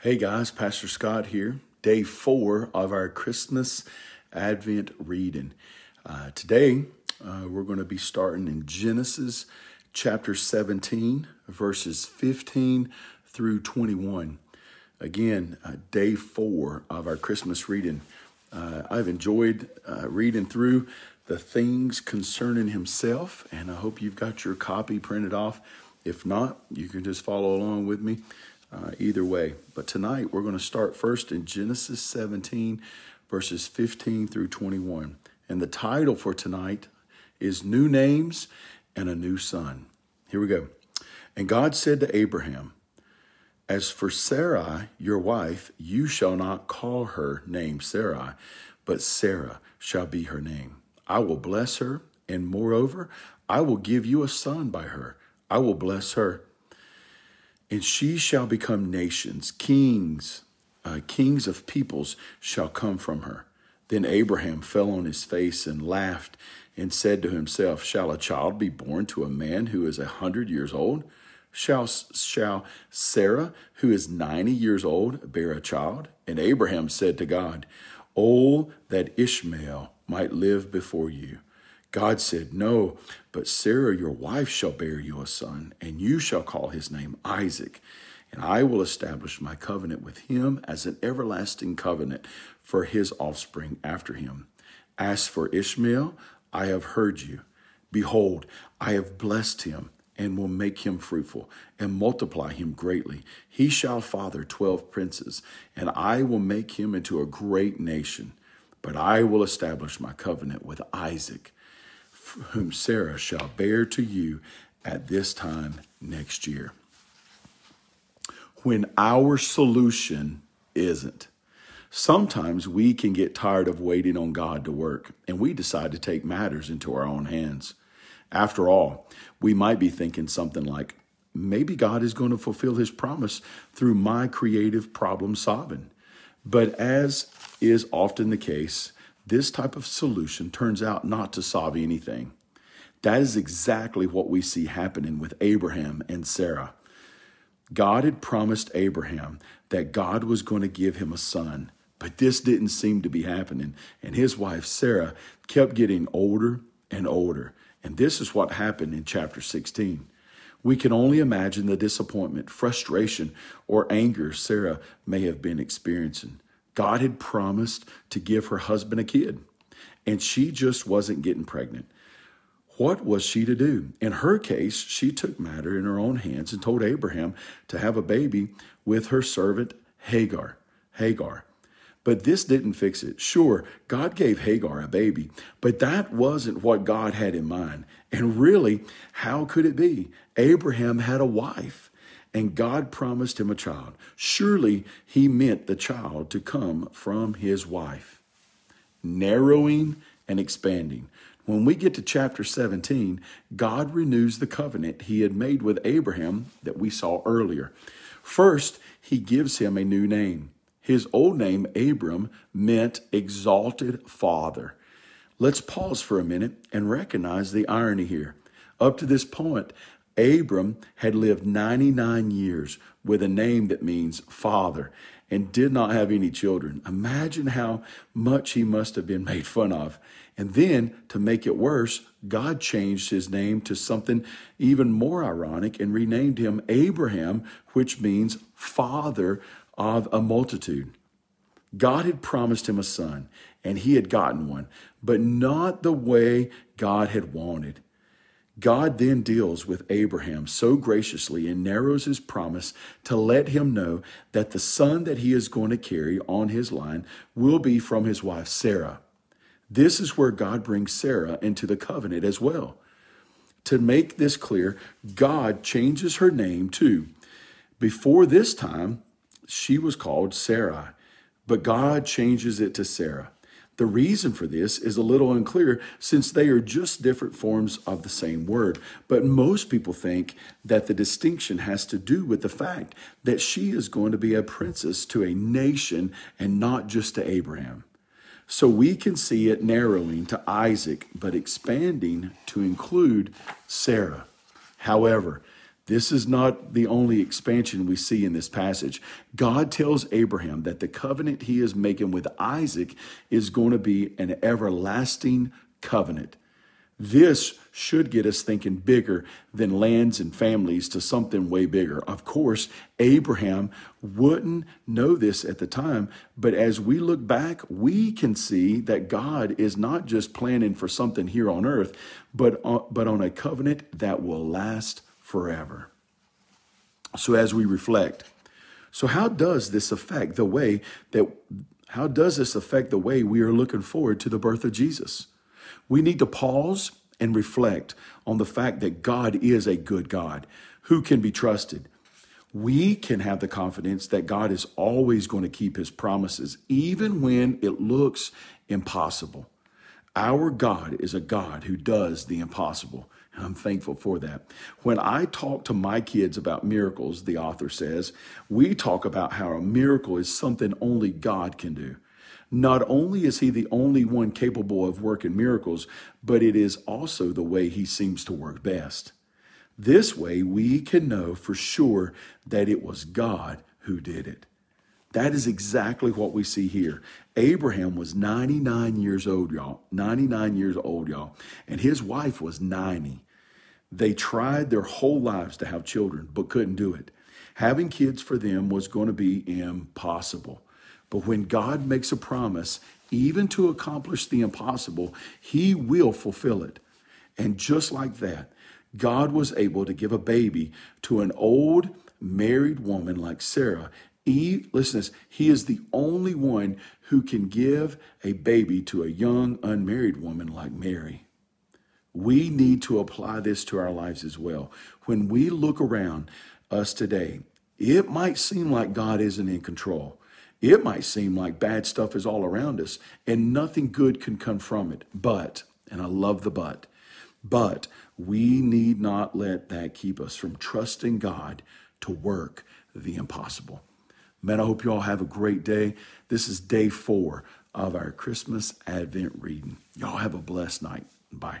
Hey guys, Pastor Scott here. Day four of our Christmas Advent reading. Uh, today, uh, we're going to be starting in Genesis chapter 17, verses 15 through 21. Again, uh, day four of our Christmas reading. Uh, I've enjoyed uh, reading through the things concerning himself, and I hope you've got your copy printed off. If not, you can just follow along with me uh, either way. But tonight we're going to start first in Genesis 17, verses 15 through 21. And the title for tonight is New Names and a New Son. Here we go. And God said to Abraham, As for Sarai, your wife, you shall not call her name Sarai, but Sarah shall be her name. I will bless her, and moreover, I will give you a son by her. I will bless her and she shall become nations, kings, uh, kings of peoples shall come from her. Then Abraham fell on his face and laughed and said to himself, Shall a child be born to a man who is a hundred years old? Shall, shall Sarah, who is ninety years old, bear a child? And Abraham said to God, Oh, that Ishmael might live before you. God said, No, but Sarah, your wife, shall bear you a son, and you shall call his name Isaac. And I will establish my covenant with him as an everlasting covenant for his offspring after him. As for Ishmael, I have heard you. Behold, I have blessed him and will make him fruitful and multiply him greatly. He shall father twelve princes, and I will make him into a great nation. But I will establish my covenant with Isaac whom Sarah shall bear to you at this time next year. When our solution isn't. Sometimes we can get tired of waiting on God to work, and we decide to take matters into our own hands. After all, we might be thinking something like, maybe God is going to fulfill his promise through my creative problem solving. But as is often the case, this type of solution turns out not to solve anything. That is exactly what we see happening with Abraham and Sarah. God had promised Abraham that God was going to give him a son, but this didn't seem to be happening. And his wife, Sarah, kept getting older and older. And this is what happened in chapter 16. We can only imagine the disappointment, frustration, or anger Sarah may have been experiencing. God had promised to give her husband a kid, and she just wasn't getting pregnant. What was she to do? In her case, she took matter in her own hands and told Abraham to have a baby with her servant Hagar. Hagar. But this didn't fix it. Sure, God gave Hagar a baby, but that wasn't what God had in mind. And really, how could it be? Abraham had a wife and God promised him a child. Surely he meant the child to come from his wife. Narrowing and expanding. When we get to chapter 17, God renews the covenant he had made with Abraham that we saw earlier. First, he gives him a new name. His old name, Abram, meant exalted father. Let's pause for a minute and recognize the irony here. Up to this point, Abram had lived 99 years with a name that means father and did not have any children. Imagine how much he must have been made fun of. And then, to make it worse, God changed his name to something even more ironic and renamed him Abraham, which means father of a multitude. God had promised him a son, and he had gotten one, but not the way God had wanted. God then deals with Abraham so graciously and narrows his promise to let him know that the son that he is going to carry on his line will be from his wife Sarai. This is where God brings Sarah into the covenant as well. To make this clear, God changes her name too. Before this time, she was called Sarah, but God changes it to Sarah. The reason for this is a little unclear since they are just different forms of the same word. But most people think that the distinction has to do with the fact that she is going to be a princess to a nation and not just to Abraham. So we can see it narrowing to Isaac, but expanding to include Sarah. However, This is not the only expansion we see in this passage. God tells Abraham that the covenant he is making with Isaac is going to be an everlasting covenant. This should get us thinking bigger than lands and families to something way bigger. Of course, Abraham wouldn't know this at the time, but as we look back, we can see that God is not just planning for something here on earth, but on, but on a covenant that will last forever. So as we reflect, so how does this affect the way that how does this affect the way we are looking forward to the birth of Jesus? We need to pause and reflect on the fact that God is a good God who can be trusted. We can have the confidence that God is always going to keep his promises, even when it looks impossible. Our God is a God who does the impossible. I'm thankful for that. When I talk to my kids about miracles, the author says, we talk about how a miracle is something only God can do. Not only is he the only one capable of working miracles, but it is also the way he seems to work best. This way, we can know for sure that it was God who did it. That is exactly what we see here. Abraham was 99 years old, y'all. 99 years old, y'all. And his wife was 90. They tried their whole lives to have children, but couldn't do it. Having kids for them was going to be impossible. But when God makes a promise, even to accomplish the impossible, he will fulfill it. And just like that, God was able to give a baby to an old married woman like Sarah. He, listen this, he is the only one who can give a baby to a young unmarried woman like Mary. We need to apply this to our lives as well. When we look around us today, it might seem like God isn't in control. It might seem like bad stuff is all around us and nothing good can come from it. But, and I love the but, but we need not let that keep us from trusting God to work the impossible. Man, I hope you all have a great day. This is day four of our Christmas Advent reading. Y'all have a blessed night. Bye.